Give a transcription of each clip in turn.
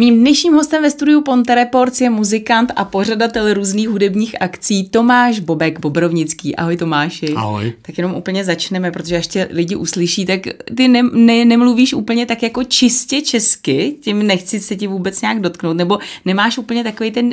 Mým dnešním hostem ve studiu Ponte Reports je muzikant a pořadatel různých hudebních akcí Tomáš Bobek Bobrovnický. Ahoj Tomáši. Ahoj. Tak jenom úplně začneme, protože ještě lidi uslyší, tak ty ne, ne, nemluvíš úplně tak jako čistě česky, tím nechci se ti vůbec nějak dotknout, nebo nemáš úplně takový ten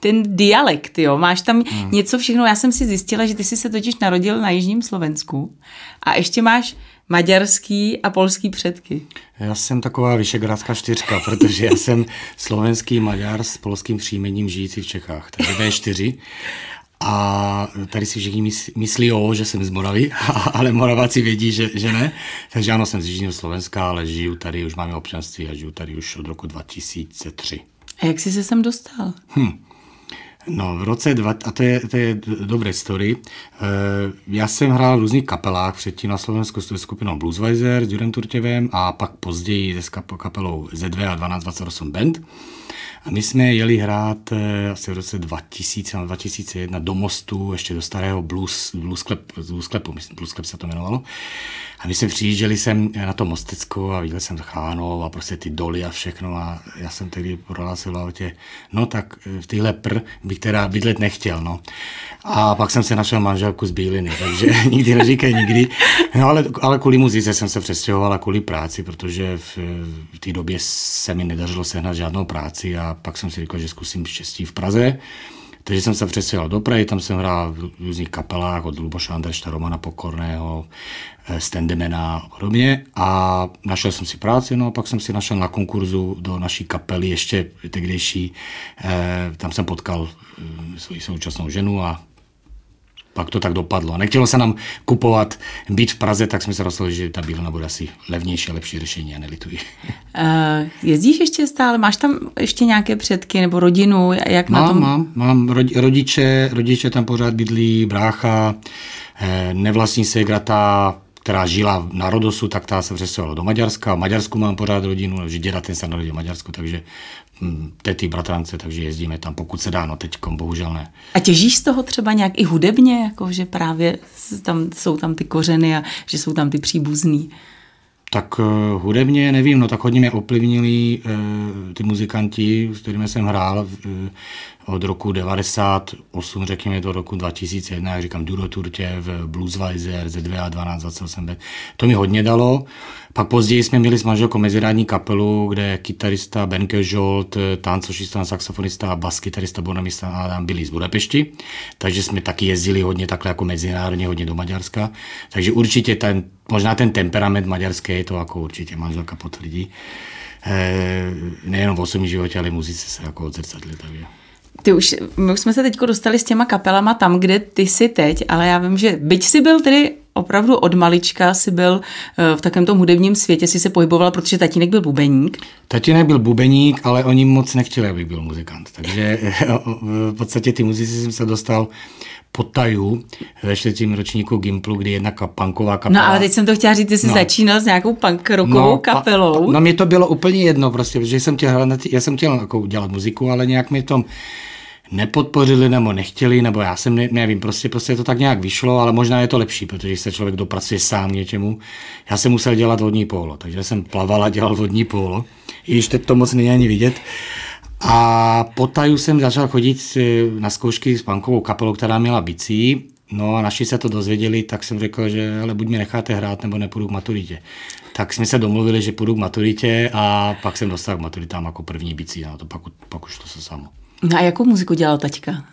ten dialekt, jo, máš tam hmm. něco všechno, já jsem si zjistila, že ty jsi se totiž narodil na Jižním Slovensku a ještě máš maďarský a polský předky. Já jsem taková vyšegrádská čtyřka, protože já jsem slovenský Maďar s polským příjmením žijící v Čechách, takže V4. A tady si všichni myslí, o, že jsem z Moravy, ale Moraváci vědí, že, že ne. Takže ano, jsem z Jižního Slovenska, ale žiju tady, už máme občanství a žiju tady už od roku 2003. A jak jsi se sem dostal? Hm. No, v roce, dva, a to je, to je dobré story, eh, já jsem hrál v různých kapelách, předtím na Slovensku s skupinou Bluesweiser s Jurem Turtěvem a pak později s kapelou Z2 a 1228 Band. A my jsme jeli hrát eh, asi v roce 2000 nebo 2001 do mostu, ještě do starého blues, blues, klep, blues klepu, myslím, blues klep se to jmenovalo. A my jsme přijížděli jsem na to Mostecko a viděl jsem Chánov a prostě ty doly a všechno a já jsem tehdy prohlásil v autě, no tak v téhle pr bych teda bydlet nechtěl, no. A pak jsem se našel manželku z Bíliny, takže nikdy neříkej nikdy. No ale, ale kvůli muzice jsem se přestěhoval a kvůli práci, protože v, v té době se mi nedařilo sehnat žádnou práci a pak jsem si řekl, že zkusím štěstí v Praze. Takže jsem se přestěhoval do Prahy, tam jsem hrál v různých kapelách od Luboša Andrešta, Romana Pokorného, eh, Stendemena a podobně. A našel jsem si práci, no a pak jsem si našel na konkurzu do naší kapely, ještě tehdejší. Eh, tam jsem potkal eh, svoji současnou ženu a pak to tak dopadlo. A nechtělo se nám kupovat být v Praze, tak jsme se rozhodli, že ta bílna bude asi levnější a lepší řešení a nelituji. Uh, jezdíš ještě stále? Máš tam ještě nějaké předky nebo rodinu? Jak mám, na tom? Mám, mám rodiče, rodiče tam pořád bydlí, brácha, eh, nevlastní grata, která žila na Rodosu, tak ta se přestěhovala do Maďarska. V Maďarsku mám pořád rodinu, že děda ten se narodil v Maďarsku, takže tety, bratrance, takže jezdíme tam, pokud se dá, no teď bohužel ne. A těžíš z toho třeba nějak i hudebně, jako že právě tam, jsou tam ty kořeny a že jsou tam ty příbuzný? Tak uh, hudebně nevím, no tak hodně mě ovlivnili uh, ty muzikanti, s kterými jsem hrál uh, od roku 98, řekněme do roku 2001, jak říkám, Duro Turtěv, Bluesweiser, Z2 a 12, 28 bet. To mi hodně dalo. Pak později jsme měli s manželkou mezirádní kapelu, kde kytarista Ben Jolt, tancošista, saxofonista a baskytarista Bonamista Adam byli z Budapešti, takže jsme taky jezdili hodně takhle jako mezinárodně, hodně do Maďarska. Takže určitě ten, možná ten temperament maďarský, to jako určitě manželka potvrdí. E, nejenom v osobním životě, ale muzice se jako odzrcadli. Takže. Ty už, my už jsme se teď dostali s těma kapelama tam, kde ty jsi teď, ale já vím, že byť jsi byl tedy opravdu od malička si byl eh, v takovém tom hudebním světě, si se pohyboval, protože tatínek byl bubeník. Tatínek byl bubeník, ale oni moc nechtěli, abych byl muzikant. Takže v podstatě ty muzici jsem se dostal potaju ve čtvrtém ročníku Gimplu, kdy jedna punková kapela. No ale teď jsem to chtěla říct, ty jsi no. začínal s nějakou punk rockovou no, kapelou. no mě to bylo úplně jedno prostě, protože jsem chtěl, já jsem chtěl jako dělat muziku, ale nějak mi tom nepodpořili nebo nechtěli, nebo já jsem ne, nevím, prostě, prostě to tak nějak vyšlo, ale možná je to lepší, protože se člověk dopracuje sám něčemu. Já jsem musel dělat vodní polo, takže jsem plaval a dělal vodní polo, i když teď to moc není ani vidět. A potaju jsem začal chodit na zkoušky s pankovou kapelou, která měla bicí. No a naši se to dozvěděli, tak jsem řekl, že ale buď mě necháte hrát, nebo nepůjdu k maturitě. Tak jsme se domluvili, že půjdu k maturitě a pak jsem dostal k maturitám jako první bicí, no to pak, pak už to se samo. No a jakou muziku dělal taťka?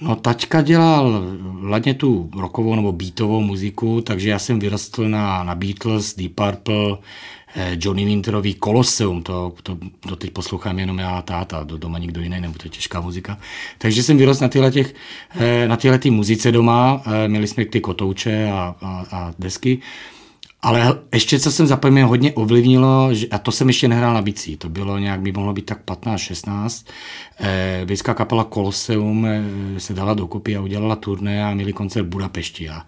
No taťka dělal hlavně tu rokovou nebo beatovou muziku, takže já jsem vyrostl na, na Beatles, Deep Purple, eh, Johnny Winterový Colosseum, to, to, to teď poslouchám jenom já a táta, do doma nikdo jiný, nebo to je těžká muzika. Takže jsem vyrostl na tyhle, těch, eh, na tyhle ty muzice doma, eh, měli jsme ty kotouče a, a, a desky. Ale ještě, co jsem zapomněl, hodně ovlivnilo, že, a to jsem ještě nehrál na bicí, to bylo nějak, by mohlo být tak 15-16. Eh, Vyská kapela Colosseum eh, se dala dokupy a udělala turné a měli koncert v Budapešti. A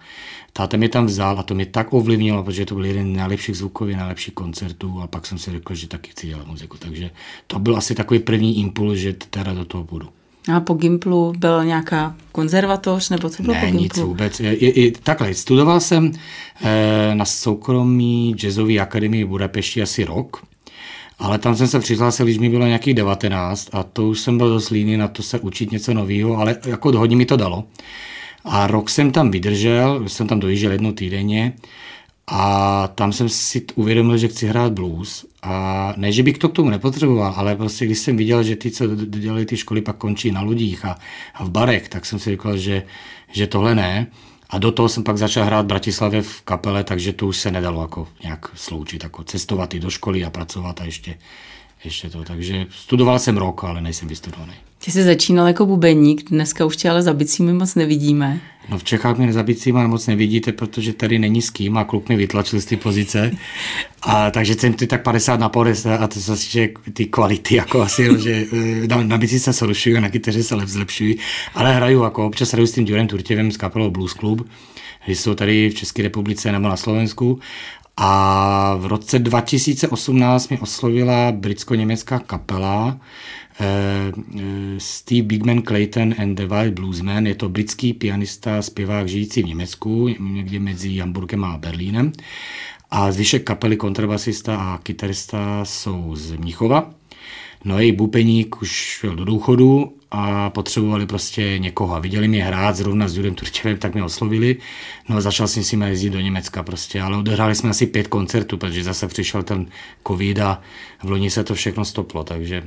táta mě tam vzal a to mě tak ovlivnilo, protože to byl jeden z nejlepších zvukových, nejlepších koncertů a pak jsem si řekl, že taky chci dělat muziku. Takže to byl asi takový první impuls, že teda do toho budu. A po Gimplu byl nějaká konzervatoř, nebo co bylo ne, po Gimplu? nic vůbec. Je, je, je, takhle, studoval jsem eh, na soukromí jazzové akademii v Budapešti asi rok Ale tam jsem se přihlásil, když mi bylo nějakých 19 a to už jsem byl dost líný na to se učit něco nového, ale jako hodně mi to dalo. A rok jsem tam vydržel, jsem tam dojížděl jednou týdenně a tam jsem si uvědomil, že chci hrát blues. A ne, že bych to k tomu nepotřeboval, ale prostě když jsem viděl, že ty, co dělali ty školy, pak končí na lodích a, a v barech, tak jsem si říkal, že, že tohle ne. A do toho jsem pak začal hrát v Bratislavě v kapele, takže to už se nedalo jako nějak sloučit, jako cestovat i do školy a pracovat a ještě, ještě to. Takže studoval jsem rok, ale nejsem vystudovaný. Ty jsi začínal jako bubeník, dneska už tě ale za bicími moc nevidíme. No v Čechách mě za bicíma moc nevidíte, protože tady není s kým a kluk mě vytlačil z té pozice. A takže jsem ty tak 50 na 50 a to zase, že ty kvality jako asi, že eh, na, na bicí se zhoršují a na kytaře se zlepšují, ale hraju jako občas hraju s tím Durem Turtěvem z kapelou Blues Club, když jsou tady v České republice nebo na Slovensku a v roce 2018 mě oslovila britsko-německá kapela, Eh, Steve Bigman Clayton and the Wild Bluesman. Je to britský pianista, zpěvák žijící v Německu, někde mezi Hamburgem a Berlínem. A zvyšek kapely kontrabasista a kytarista jsou z Mnichova. No její bupeník už šel do důchodu a potřebovali prostě někoho. A viděli mě hrát zrovna s Jurem Turčevem, tak mě oslovili. No a začal jsem s nimi jezdit do Německa prostě, ale odehráli jsme asi pět koncertů, protože zase přišel ten covid a v loni se to všechno stoplo, takže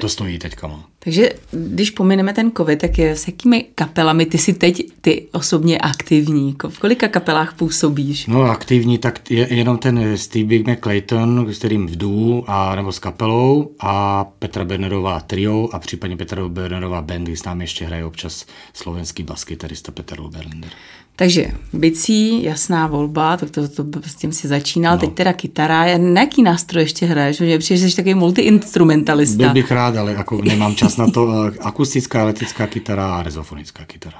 to stojí teďka. No. Takže když pomineme ten covid, tak je, s jakými kapelami ty si teď ty osobně aktivní? V kolika kapelách působíš? No aktivní, tak je jenom ten Steve Big McClayton, s kterým vdu, a, nebo s kapelou a Petra Bernerová trio a případně Petra Bernerová band, když tam ještě hraje občas slovenský baskytarista Petr Oberlender. Takže bicí, jasná volba, tak to, to, to s tím si začínal, no. teď teda kytara. Na jaký nástroj ještě hraješ? Že přijde, jsi takový multiinstrumentalista. Byl bych rád, ale jako nemám čas na to. Akustická, elektrická kytara a rezofonická kytara.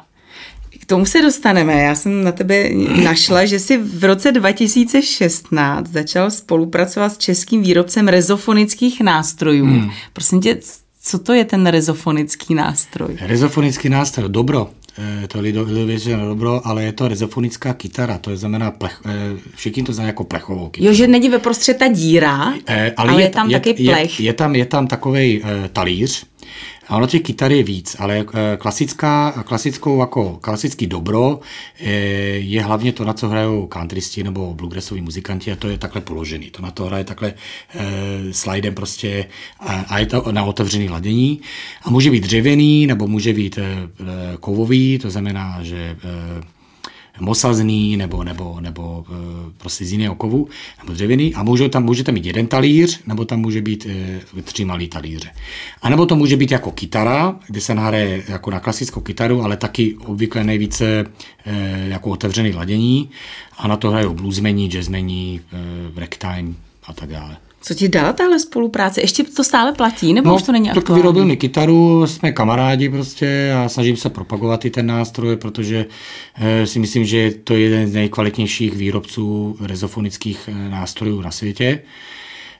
K tomu se dostaneme. Já jsem na tebe našla, že jsi v roce 2016 začal spolupracovat s českým výrobcem rezofonických nástrojů. Hmm. Prosím tě, co to je ten rezofonický nástroj? Rezofonický nástroj, dobro. Eh, to lidově řečeno dobro, ale je to rezofonická kytara, to je znamená, plech, eh, všichni to znají jako plechovou kytaru. Jo, že není ve prostřed ta díra, eh, ale, ale je, je tam je, taky plech. Je, je tam, je tam takový eh, talíř, a ono těch kytar je víc, ale eh, klasická, klasickou jako klasický dobro je, eh, je hlavně to, na co hrajou countrysti nebo bluegrassoví muzikanti a to je takhle položený. To na to hraje takhle e, slidem prostě a, a je to na otevřený ladění. A může být dřevěný nebo může být e, kovový, to znamená, že e, mosazný nebo, nebo, nebo e, prostě z jiného kovu, nebo dřevěný a může tam, můžete mít jeden talíř, nebo tam může být e, tři malý talíře. A nebo to může být jako kytara, kde se nahraje jako na klasickou kytaru, ale taky obvykle nejvíce e, jako otevřený ladění a na to hrajou bluesmeni, jazzmeni, e, ragtime a tak dále. Co ti dala tahle spolupráce? Ještě to stále platí, nebo no, už to není aktuální? Tak vyrobil mi kytaru, jsme kamarádi prostě a snažím se propagovat i ten nástroj, protože e, si myslím, že je to jeden z nejkvalitnějších výrobců rezofonických eh, nástrojů na světě.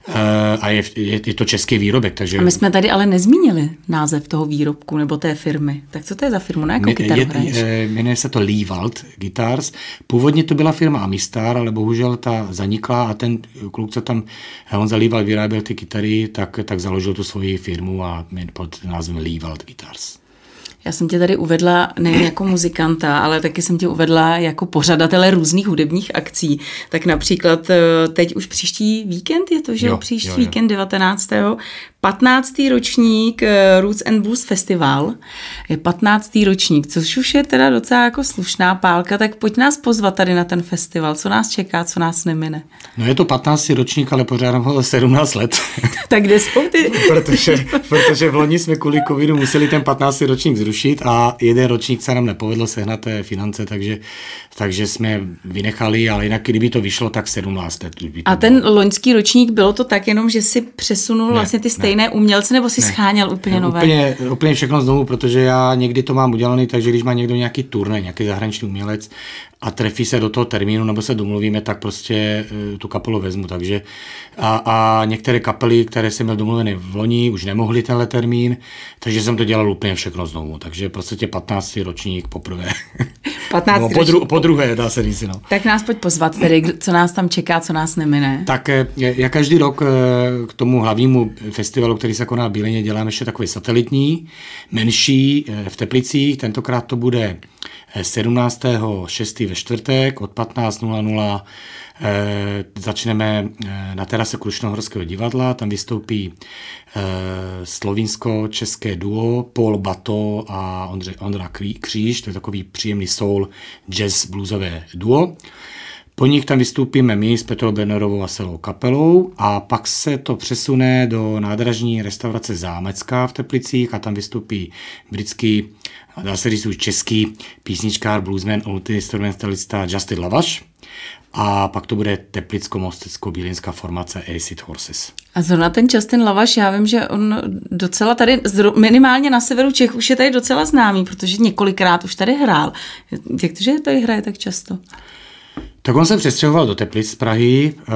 Eh, a je, je, je to český výrobek. Takže... A my jsme tady ale nezmínili název toho výrobku nebo té firmy. Tak co to je za firmu? Na jakou kytaru hraješ? Jmenuje se to Leewald Guitars. Původně to byla firma Amistar, ale bohužel ta zanikla a ten kluk, co tam Honza Leewald vyráběl ty kytary, tak, tak založil tu svoji firmu a pod názvem Leewald Guitars. Já jsem tě tady uvedla nejen jako muzikanta, ale taky jsem tě uvedla jako pořadatele různých hudebních akcí. Tak například eh, teď už příští víkend je to, že jo, příští jo, jo. víkend 19. 15. ročník eh, Roots and Blues Festival je 15. ročník, což už je teda docela jako slušná pálka, tak pojď nás pozvat tady na ten festival, co nás čeká, co nás nemine. No je to 15. ročník, ale pořádám ho 17 let. tak kde jsou ty? protože, protože v loni jsme kvůli covidu museli ten 15. ročník zrušit a jeden ročník se nám nepovedlo sehnat té finance, takže, takže jsme vynechali, ale jinak kdyby to vyšlo, tak 17 let. a ten loňský ročník bylo to tak jenom, že si přesunul ne, vlastně ty stejné stejné umělce, nebo si ne. scháněl úplně nové? Úplně, úplně všechno znovu, protože já někdy to mám udělané, takže když má někdo nějaký turné, nějaký zahraniční umělec a trefí se do toho termínu, nebo se domluvíme, tak prostě uh, tu kapelu vezmu. Takže a, a některé kapely, které jsem měl domluvené v loni, už nemohli tenhle termín, takže jsem to dělal úplně všechno znovu. Takže prostě 15. ročník poprvé. 15. no, po, dru, po druhé, dá se říct. No. Tak nás pojď pozvat tedy, co nás tam čeká, co nás nemine. Tak já každý rok k tomu hlavnímu festivalu, který se koná v Bílině, dělám ještě takový satelitní, menší v Teplicích. Tentokrát to bude 17.6. ve čtvrtek od 15.00 eh, začneme eh, na terase Krušnohorského divadla, tam vystoupí eh, slovinsko-české duo Paul Bato a Ondra Kříž, to je takový příjemný soul jazz bluesové duo. Po nich tam vystoupíme my s Petrou Bernerovou a celou kapelou a pak se to přesune do nádražní restaurace Zámecká v Teplicích a tam vystoupí britský, dá se říct český písničkár, bluesman, multi-instrumentalista Justin Lavaš. A pak to bude Teplicko-Mostecko-Bílinská formace Acid Horses. A zrovna ten Justin Lavaš, já vím, že on docela tady, minimálně na severu Čech, už je tady docela známý, protože několikrát už tady hrál. Jak to, že tady hraje tak často? Tak on se přestěhoval do Teplic z Prahy. E,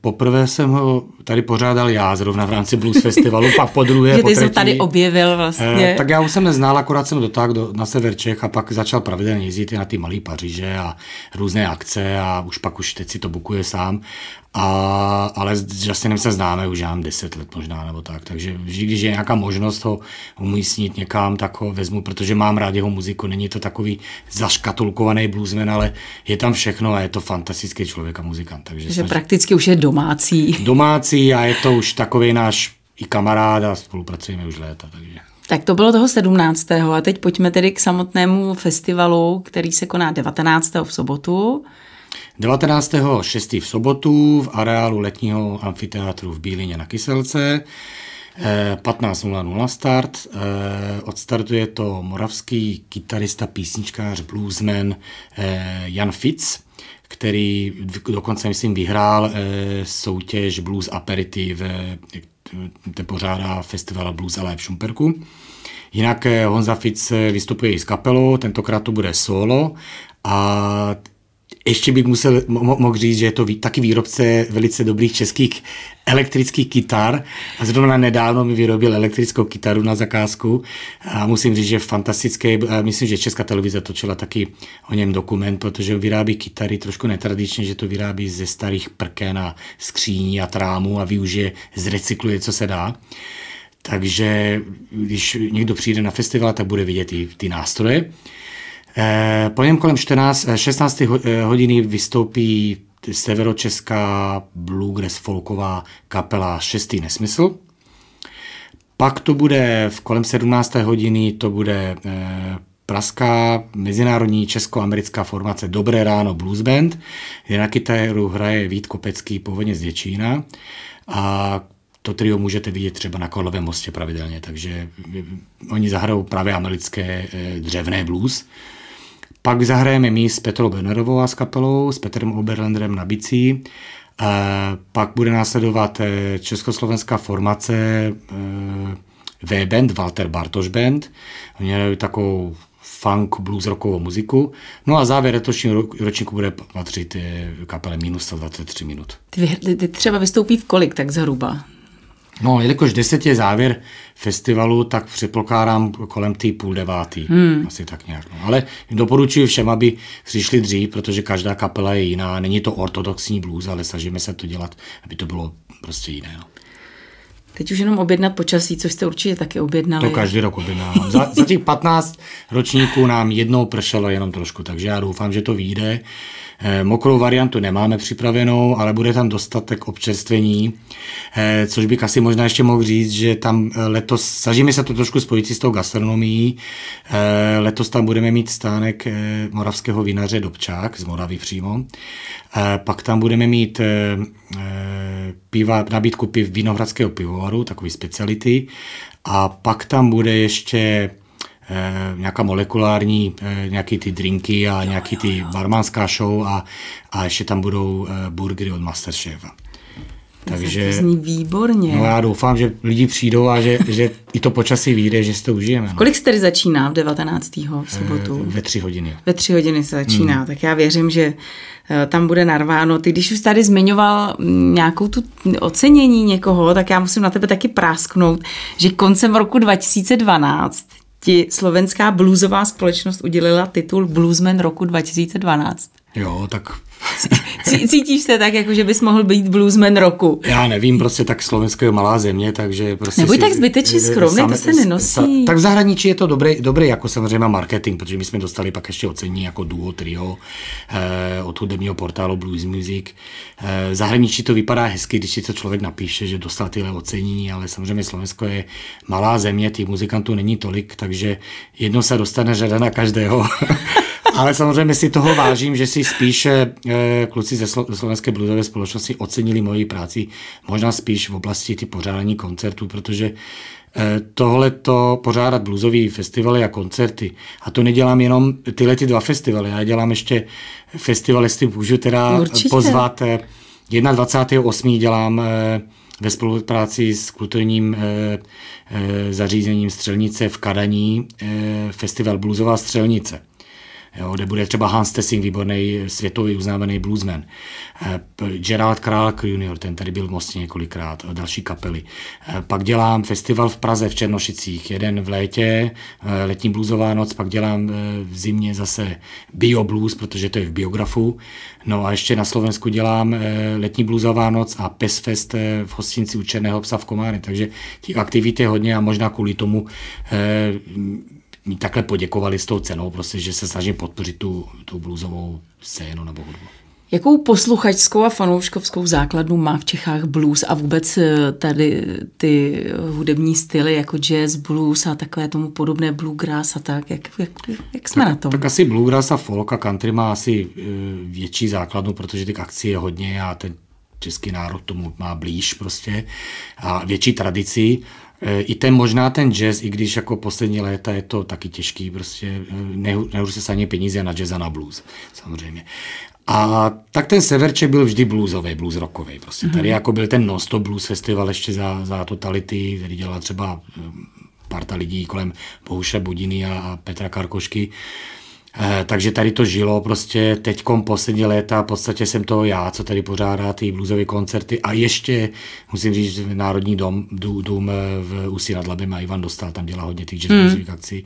poprvé jsem ho tady pořádal já, zrovna v rámci Blues Festivalu, pak po druhé, Že ty jsi tady objevil vlastně. E, tak já už jsem neznal, akorát jsem dotáhl do, na sever Čech a pak začal pravidelně jezdit na ty malé Paříže a různé akce a už pak už teď si to bukuje sám. A, ale s Justinem se známe už mám 10 let možná nebo tak, takže vždy, když je nějaká možnost ho umístnit někam, tak ho vezmu, protože mám rád jeho muziku, není to takový zaškatulkovaný bluesman, ale je tam všechno a je to fantastický člověk a muzikant. Takže že prakticky už je domácí. Domácí a je to už takový náš i kamarád a spolupracujeme už léta. Takže. Tak to bylo toho 17. A teď pojďme tedy k samotnému festivalu, který se koná 19. v sobotu. 19.6. v sobotu v areálu letního amfiteátru v Bílině na Kyselce. 15.00 eh, start. Eh, odstartuje to moravský kytarista, písničkář, bluesman eh, Jan Fitz, který dokonce, myslím, vyhrál soutěž Blues Aperitif, te pořádá festival Blues Alive v Šumperku. Jinak Honza Fitz vystupuje i s kapelou, tentokrát to bude solo a ještě bych musel mohl říct, že je to taky výrobce velice dobrých českých elektrických kytar a zrovna nedávno mi vyrobil elektrickou kytaru na zakázku a musím říct, že fantastické, myslím, že Česká televize točila taky o něm dokument, protože vyrábí kytary trošku netradičně, že to vyrábí ze starých prken a skříní a trámů a využije, zrecykluje, co se dá. Takže když někdo přijde na festival, tak bude vidět i ty nástroje. Eh, po něm kolem 14, 16 eh, eh, hodiny vystoupí severočeská bluegrass folková kapela Šestý nesmysl. Pak to bude v kolem 17. hodiny, to bude praská mezinárodní česko-americká formace Dobré ráno Blues Band, kde na kytaru hraje Vít Kopecký, původně z Děčína. A to trio můžete vidět třeba na Karlovém mostě pravidelně, takže oni zahrajou právě americké dřevné blues. Pak zahrajeme my s Petrou Benerovou a s kapelou, s Petrem Oberlanderem na bicí. E, pak bude následovat eh, československá formace e, V-band, Walter Bartoš band. Oni hrají takovou funk, blues, rockovou muziku. No a závěr letošního ročníku bude patřit kapele minus 123 minut. Ty, ty třeba vystoupí v kolik tak zhruba? No, jelikož deset je závěr festivalu, tak předpokládám kolem té půl devátý. Hmm. Asi tak nějak. No. Ale doporučuji všem, aby přišli dřív, protože každá kapela je jiná. Není to ortodoxní blues, ale snažíme se to dělat, aby to bylo prostě jiné. No. Teď už jenom objednat počasí, což jste určitě taky objednali. To každý rok objednávám. Za, za těch 15 ročníků nám jednou pršelo jenom trošku, takže já doufám, že to vyjde. Eh, mokrou variantu nemáme připravenou, ale bude tam dostatek občerstvení, eh, což bych asi možná ještě mohl říct, že tam eh, letos, snažíme se to trošku spojit s tou gastronomií, letos tam budeme mít stánek moravského vinaře Dobčák z Moravy přímo, pak tam budeme mít piva, nabídku piv Vinohradského pivovaru, takový speciality, a pak tam bude ještě nějaká molekulární, eh, nějaký ty drinky a nějaký ty barmanská show a, a ještě tam budou eh, burgery od Masterchefa. Takže, to zní výborně. No já doufám, že lidi přijdou a že, že i to počasí vyjde, že si to užijeme. No. Kolik se tedy začíná v 19. v sobotu? Ve tři hodiny. Ve tři hodiny se začíná, hmm. tak já věřím, že eh, tam bude narváno. Ty, když už tady zmiňoval mm, nějakou tu ocenění někoho, tak já musím na tebe taky prásknout, že koncem roku 2012 ti slovenská bluesová společnost udělila titul Bluesman roku 2012. Jo, tak Cítíš se tak, jako že bys mohl být bluesman roku? Já nevím, prostě tak Slovensko je malá země, takže prostě... Nebuď tak zbytečně skromný, to se nenosí. Sa, tak v zahraničí je to dobrý, dobrý jako samozřejmě marketing, protože my jsme dostali pak ještě ocení jako duo, trio eh, od hudebního portálu Blues Music. Eh, v zahraničí to vypadá hezky, když si to člověk napíše, že dostal tyhle ocenění, ale samozřejmě Slovensko je malá země, těch muzikantů není tolik, takže jedno se dostane řada na každého. Ale samozřejmě si toho vážím, že si spíše kluci ze Slovenské bluesové společnosti ocenili moji práci, možná spíš v oblasti ty pořádání koncertů, protože eh, tohle to pořádat bluesový festivaly a koncerty. A to nedělám jenom tyhle ty dva festivaly, já dělám ještě festival, jestli můžu teda Určitě. pozvat. 21.8. Eh, dělám ve spolupráci s kulturním zařízením Střelnice v Kadaní festival Bluesová střelnice jo, kde bude třeba Hans Tessing, výborný světový uznávaný bluesman, eh, Gerald Králk junior, ten tady byl v Mostě několikrát, další kapely. Eh, pak dělám festival v Praze v Černošicích, jeden v létě, eh, letní bluesová noc, pak dělám v zimě zase Bio Blues, protože to je v biografu. No a ještě na Slovensku dělám letní bluesová noc a Pesfest v hostinci u Černého psa v Komáry, takže těch aktivit je hodně a možná kvůli tomu mi takhle poděkovali s tou cenou, prostě, že se snažím podpořit tu, tu bluesovou scénu nebo hudbu. Jakou posluchačskou a fanouškovskou základnu má v Čechách blues a vůbec eh, tady ty hudební styly jako jazz, blues a takové tomu podobné bluegrass a tak? Jak, jak, jak jsme tak, na tom? Tak asi bluegrass a folk a country má asi eh, větší základnu, protože těch akcí je hodně a ten český národ tomu má blíž prostě a větší tradici. I ten možná ten jazz, i když jako poslední léta je to taky těžký, prostě nehůř se ani peníze na jazz a na blues, samozřejmě. A tak ten Severček byl vždy bluesový, blues rockový. Prostě. Mm-hmm. Tady jako byl ten Nosto Blues Festival ještě za, za Totality, který dělala třeba parta lidí kolem Bohuše Budiny a Petra Karkošky. Eh, takže tady to žilo prostě teďkom poslední léta, v podstatě jsem to já, co tady pořádá ty bluesové koncerty a ještě, musím říct, Národní dom, dům eh, v Ústí nad Labem a Ivan Dostal, tam dělá hodně těch jazzových mm. akcí.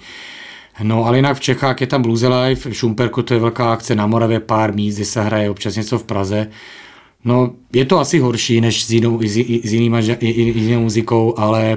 No ale jinak v Čechách je tam Blues Live, v Šumperku to je velká akce, na Moravě pár míst, kde se hraje občas něco v Praze. No je to asi horší než s jinou, s, jinýma, jinou muzikou, ale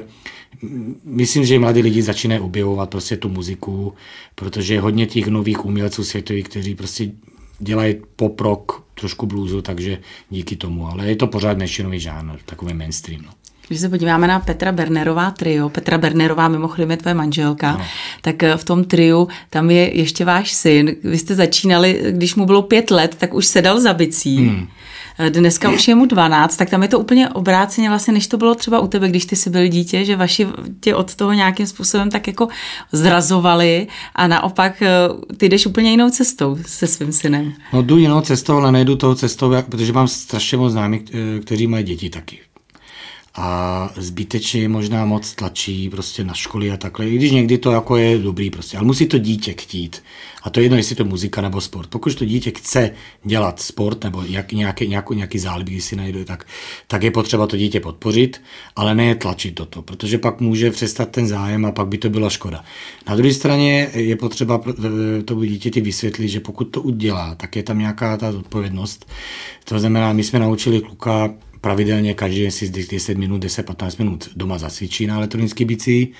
myslím, že mladí lidi začínají objevovat prostě tu muziku, protože je hodně těch nových umělců světových, kteří prostě dělají pop rock, trošku bluesu, takže díky tomu. Ale je to pořád menšinový žánr, takový mainstream. No. Když se podíváme na Petra Bernerová trio, Petra Bernerová mimochodem je tvoje manželka, no. tak eh, v tom triu tam je ještě váš syn. Vy jste začínali, když mu bylo pět let, tak už sedal za bicí. Hmm. Eh, dneska už je mu 12, tak tam je to úplně obráceně vlastně, než to bylo třeba u tebe, když ty jsi byl dítě, že vaši tě od toho nějakým způsobem tak jako zrazovali a naopak eh, ty jdeš úplně jinou cestou se svým synem. No jdu jinou cestou, ale nejdu tou cestou, protože mám strašně moc známých, kteří mají děti taky a zbytečně možná moc tlačí prostě na školy a takhle, i když někdy to jako je dobrý prostě, ale musí to dítě chtít. A to je jedno, jestli to muzika nebo sport. Pokud to dítě chce dělat sport nebo jak, nějaký, nějaký, nějaký záliby, když si najde, tak, tak je potřeba to dítě podpořit, ale ne tlačit do toho, protože pak může přestat ten zájem a pak by to byla škoda. Na druhé straně je potřeba eh, tomu dítěti vysvětlit, že pokud to udělá, tak je tam nějaká ta odpovědnost. To znamená, my jsme naučili kluka pravidelně každý si 10 minut, 10-15 minut doma zasvičí na elektronický bicí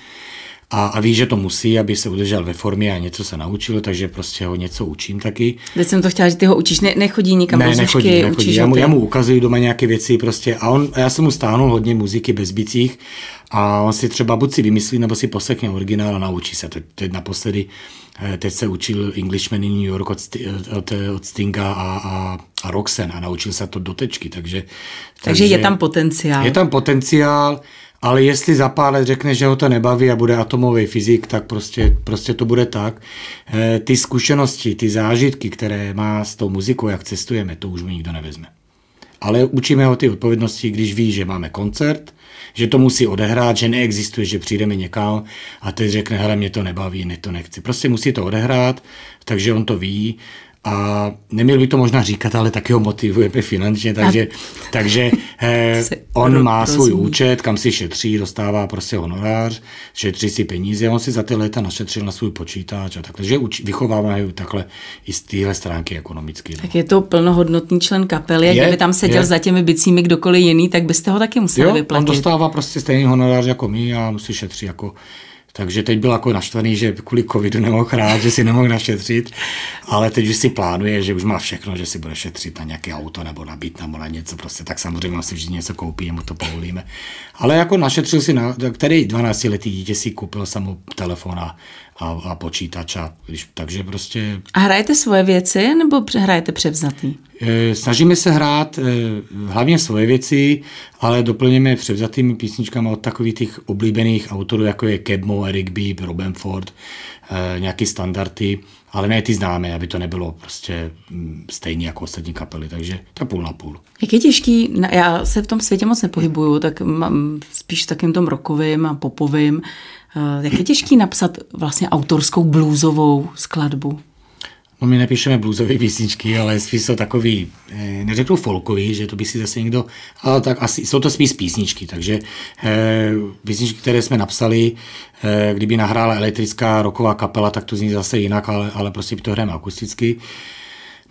a, a ví, že to musí, aby se udržel ve formě a něco se naučil, takže prostě ho něco učím taky. Teď jsem to chtěla, že ty ho učíš, ne, nechodí nikam ne, do nechodí, nechodí. Učíš já, mu, já mu ukazuju doma nějaké věci prostě a, on, a já jsem mu stáhnul hodně muziky bez bicích a on si třeba buď si vymyslí, nebo si poslechne originál a naučí se. Teď, teď naposledy, eh, teď se učil Englishman in New York od, od, od Stinga a, a, a Roxen a naučil se to do tečky, takže, takže... Takže je tam potenciál. Je tam potenciál, ale jestli za pár let řekne, že ho to nebaví a bude atomový fyzik, tak prostě, prostě to bude tak. Eh, ty zkušenosti, ty zážitky, které má s tou muzikou, jak cestujeme, to už mu nikdo nevezme. ale učíme ho ty odpovědnosti, když ví, že máme koncert, že to musí odehrát, že neexistuje, že přijdeme někam a teď řekne, hele, mě to nebaví, ne to nechci. Prostě musí to odehrát, takže on to ví a neměl by to možná říkat, ale taky ho motivujeme finančně, takže, takže eh, on má svůj účet, kam si šetří, dostává prostě honorář, šetří si peníze, on si za ty léta našetřil na svůj počítač a takhle, takže vychovávají takhle i z téhle stránky ekonomicky. No. Tak je to plnohodnotný člen kapely, jak kdyby tam seděl je. za těmi bicími kdokoliv jiný, tak byste ho taky museli jo, vyplatit. on dostává prostě stejný honorář jako my a musí šetřit jako takže teď byl jako naštvaný, že kvůli covidu nemohl hrát, že si nemohl našetřit, ale teď už si plánuje, že už má všechno, že si bude šetřit na nějaké auto nebo na byt nebo na něco prostě, tak samozřejmě si vždy něco koupí, mu to povolíme. Ale jako našetřil si, na, který 12 letý dítě si koupil samo telefon a, a, a počítač. A, když, takže prostě... A hrajete svoje věci nebo hrajete převzatý? E, snažíme se hrát e, hlavně svoje věci, ale doplněme převzatými písničkami od takových těch oblíbených autorů, jako je Kebmo, Eric B., Robin Ford, e, nějaký standardy, ale ne ty známé, aby to nebylo prostě mm, stejné jako ostatní kapely, takže to půl na půl. Jak je těžký, já se v tom světě moc nepohybuju, tak mám spíš takým tom rokovým a popovým. Jak je těžký napsat vlastně autorskou bluesovou skladbu? No my nepíšeme bluesové písničky, ale spíš jsou takový, eh, neřeknu folkový, že to by si zase někdo, ale tak asi jsou to spíš písničky, takže eh, písničky, které jsme napsali, eh, kdyby nahrála elektrická roková kapela, tak to zní zase jinak, ale, ale prostě to hrajeme akusticky.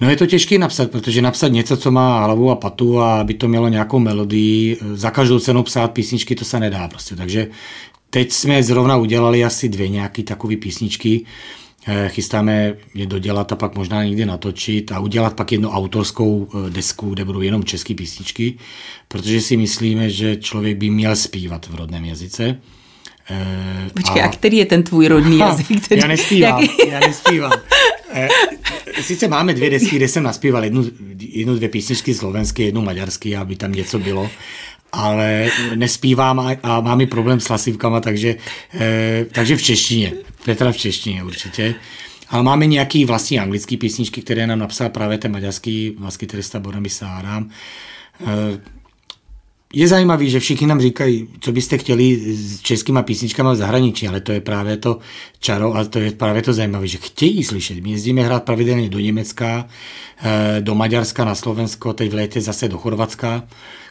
No je to těžké napsat, protože napsat něco, co má hlavu a patu a aby to mělo nějakou melodii, za každou cenu psát písničky, to se nedá prostě. Takže teď jsme zrovna udělali asi dvě nějaké takové písničky, Eh, chystáme je dodělat a pak možná někdy natočit a udělat pak jednu autorskou eh, desku, kde budou jenom české písničky, protože si myslíme, že člověk by měl zpívat v rodném jazyce. Eh, Počkej, a, a který je ten tvůj rodný jazyk? Který... Já nespívám, jak... já nespívám. Sice máme dvě desky, kde jsem naspíval jednu, jednu dvě písničky slovenské, jednu maďarský, aby tam něco bylo, ale nespívám a, a mám i problém s hlasivkama, takže, eh, takže v češtině. Petra v češtině určitě. Ale máme nějaký vlastní anglický písničky, které nám napsal právě ten maďarský maskytrista Borami Sárám. Eh, je zajímavý, že všichni nám říkají, co byste chtěli s českýma písničkama v zahraničí, ale to je právě to čaro a to je právě to zajímavé, že chtějí slyšet. My jezdíme hrát pravidelně do Německa, eh, do Maďarska, na Slovensko, teď v létě zase do Chorvatska,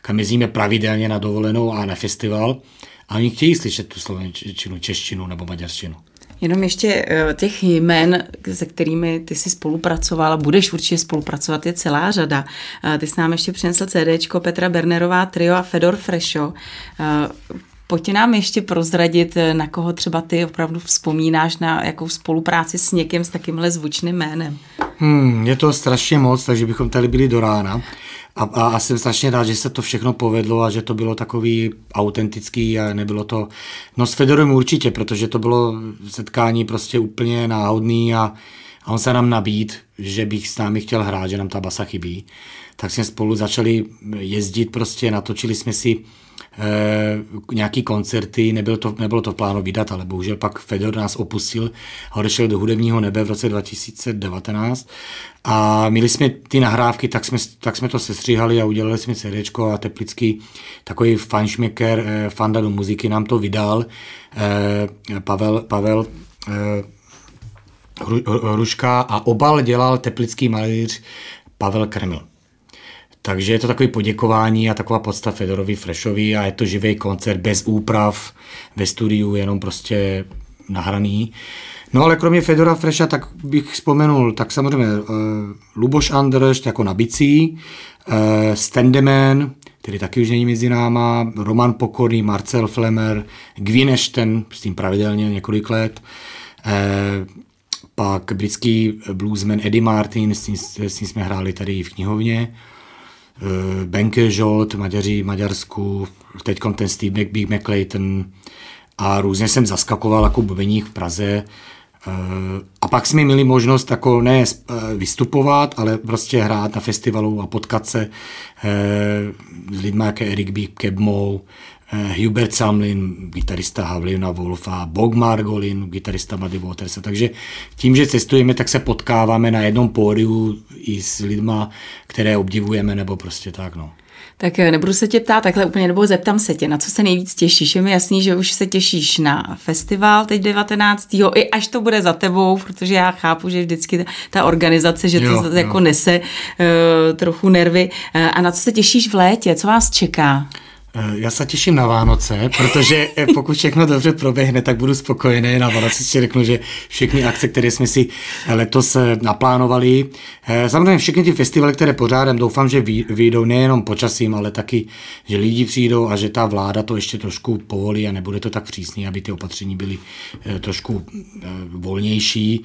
kam jezdíme pravidelně na dovolenou a na festival. A oni chtějí slyšet tu slovenčinu, češtinu nebo maďarštinu. Jenom ještě eh, těch jmen, se kterými ty si spolupracoval, budeš určitě spolupracovat, je celá řada. Eh, ty jsi nám ještě přinesl CDčko Petra Bernerová, Trio a Fedor Fresho. Eh, pojď nám ještě prozradit, na koho třeba ty opravdu vzpomínáš na jakou spolupráci s někým s takýmhle zvučným jménem. Hmm, je to strašně moc, takže bychom tady byli do rána. A, a, a jsem strašně rád, že se to všechno povedlo a že to bylo takový autentický a nebylo to... No s Fedorem určitě, protože to bylo setkání prostě úplně náhodný a, a on se nám nabít, že bych s námi chtěl hrát, že nám ta basa chybí. Tak jsme spolu začali jezdit prostě, natočili jsme si e, nějaký koncerty, nebylo to, nebylo to v plánu vydat, ale bohužel pak Fedor nás opustil a odešel do hudebního nebe v roce 2019 a měli jsme ty nahrávky, tak jsme, tak jsme to sestříhali a udělali jsme CD a Teplický takový fanšmaker e, fanda do muziky nám to vydal. E, Pavel, Pavel e, Hruška a obal dělal teplický malíř Pavel Kreml. Takže je to takový poděkování a taková podsta Fedorovi Freshovi a je to živý koncert bez úprav ve studiu, jenom prostě nahraný. No ale kromě Fedora Fresha, tak bych vzpomenul, tak samozřejmě uh, Luboš Andršt jako na bicí, uh, Standeman, který taky už není mezi náma, Roman Pokorný, Marcel Flemer, Gwynešten, s tím pravidelně několik let, uh, pak britský bluesman Eddie Martin, s tím, s tím jsme hráli tady v knihovně, Eh, Benke Jolt, Maďaři, Maďarsku, teď ten Steve Big McClayton a různě jsem zaskakoval jako bubeník v Praze. Eh, a pak jsme měli možnost jako ne eh, vystupovat, ale prostě hrát na festivalu a potkat se s lidmi jako Erik B. Kebmou, Hubert Samlin, gitarista Havlina Wolfa, Bog Margolin, gitarista Muddy Waters. Takže tím, že cestujeme, tak se potkáváme na jednom pódiu i s lidma, které obdivujeme, nebo prostě tak. No. Tak eh, nebudu se tě ptát takhle úplně, nebo zeptám se tě, na co se nejvíc těšíš. Je mi jasný, že už se těšíš na festival teď 19. i až to bude za tebou, protože já chápu, že vždycky ta, ta organizace, že jo, to jo. jako nese uh, trochu nervy. Uh, a na co se těšíš v létě? Co vás čeká? Eh, já se těším na Vánoce, protože eh, pokud všechno dobře proběhne, tak budu spokojený. Na Vánoce si řeknu, že všechny akce, které jsme si eh, letos naplánovali, samozřejmě všechny ty festivaly, které pořádám, doufám, že vyjdou nejenom počasím, ale taky, že lidi přijdou a že ta vláda to ještě trošku povolí a nebude to tak přísný, aby ty opatření byly trošku volnější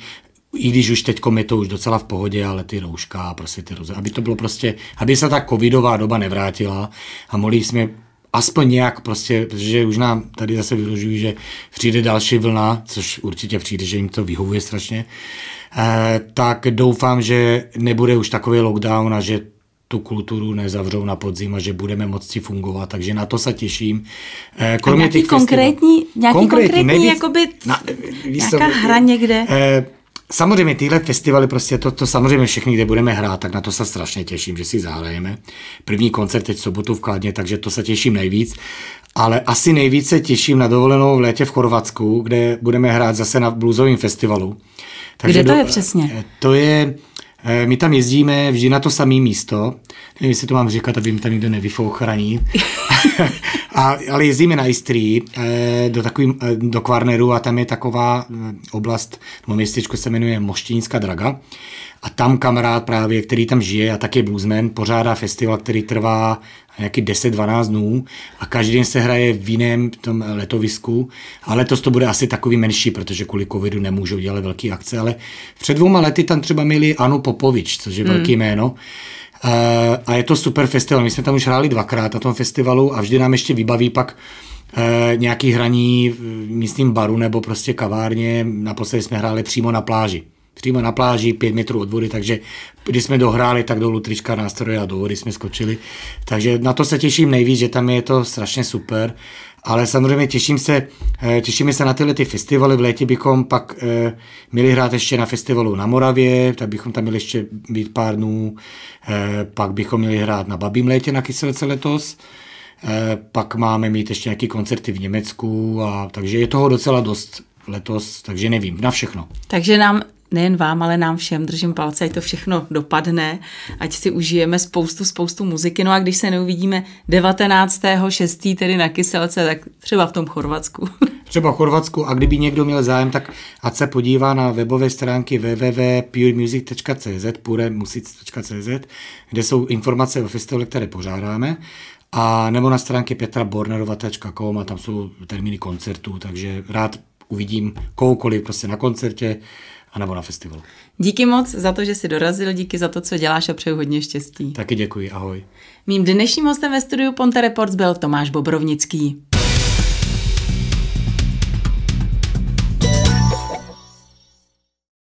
i když už teď je to už docela v pohodě, ale ty rouška, prostě ty roze, aby to bylo prostě, aby se ta covidová doba nevrátila a mohli jsme aspoň nějak prostě, protože už nám tady zase vyložují, že přijde další vlna, což určitě přijde, že jim to vyhovuje strašně, eh, tak doufám, že nebude už takový lockdown a že tu kulturu nezavřou na podzim a že budeme moci fungovat, takže na to se těším. Eh, kromě a nějaký těch konkrétní, nějaký konkrétní, konkrétní nejvíc, jakoby, na, nějaká hra někde? Eh, Samozřejmě tyhle festivaly, prostě to, to samozřejmě všechny, kde budeme hrát, tak na to se strašně těším, že si zahrajeme. První koncert teď v sobotu v Kladně, takže to se těším nejvíc. Ale asi nejvíce těším na dovolenou v létě v Chorvatsku, kde budeme hrát zase na bluesovém festivalu. Takže kde to do, je přesně? Eh, to je, eh, my tam jezdíme vždy na to samé místo. Nevím, jestli to mám říkat, aby mi tam nikdo nevyfouchraní. A, ale jezdíme na Istrii eh, do, takový, eh, do Kvarneru a tam je taková eh, oblast, nebo městečko se jmenuje Moštínská draga. A tam kamarád právě, který tam žije a taky bluesman, pořádá festival, který trvá nějaký 10-12 dnů a každý den se hraje v jiném tom letovisku. A letos to bude asi takový menší, protože kvůli covidu nemůžou dělat velké akce, ale před dvouma lety tam třeba měli Anu Popovič, což je hmm. velký jméno. Eh, a je to super festival. My jsme tam už hráli dvakrát na tom festivalu a vždy nám ještě vybaví pak eh, nějaký hraní v místním baru nebo prostě kavárně. Naposledy jsme hráli přímo na pláži. Přímo na pláži, pět metrů od vody, takže když jsme dohráli, tak dolů trička, nástroje a do vody jsme skočili. Takže na to se těším nejvíc, že tam je to strašně super. Ale samozřejmě těším se, eh, těšíme se na tyhle ty festivaly. V létě bychom pak eh, měli hrát ještě na festivalu na Moravě, tak bychom tam měli ještě být pár dnů. Eh, pak bychom měli hrát na Babím létě na Kyselce letos. Pak máme mít ještě nějaké koncerty v Německu, a, takže je toho docela dost letos, takže nevím, na všechno. Takže nám nejen vám, ale nám všem držím palce, ať to všechno dopadne, ať si užijeme spoustu, spoustu muziky. No a když se neuvidíme 19.6. tedy na Kyselce, tak třeba v tom Chorvatsku. Třeba v Chorvatsku a kdyby někdo měl zájem, tak ať se podívá na webové stránky www.puremusic.cz puremusic.cz, kde jsou informace o festivalu, které pořádáme a nebo na stránky petrabornerova.com a tam jsou termíny koncertů, takže rád uvidím kohokoliv prostě na koncertě, anebo na festivalu. Díky moc za to, že jsi dorazil, díky za to, co děláš a přeju hodně štěstí. Taky děkuji, ahoj. Mým dnešním hostem ve studiu Ponte Reports byl Tomáš Bobrovnický.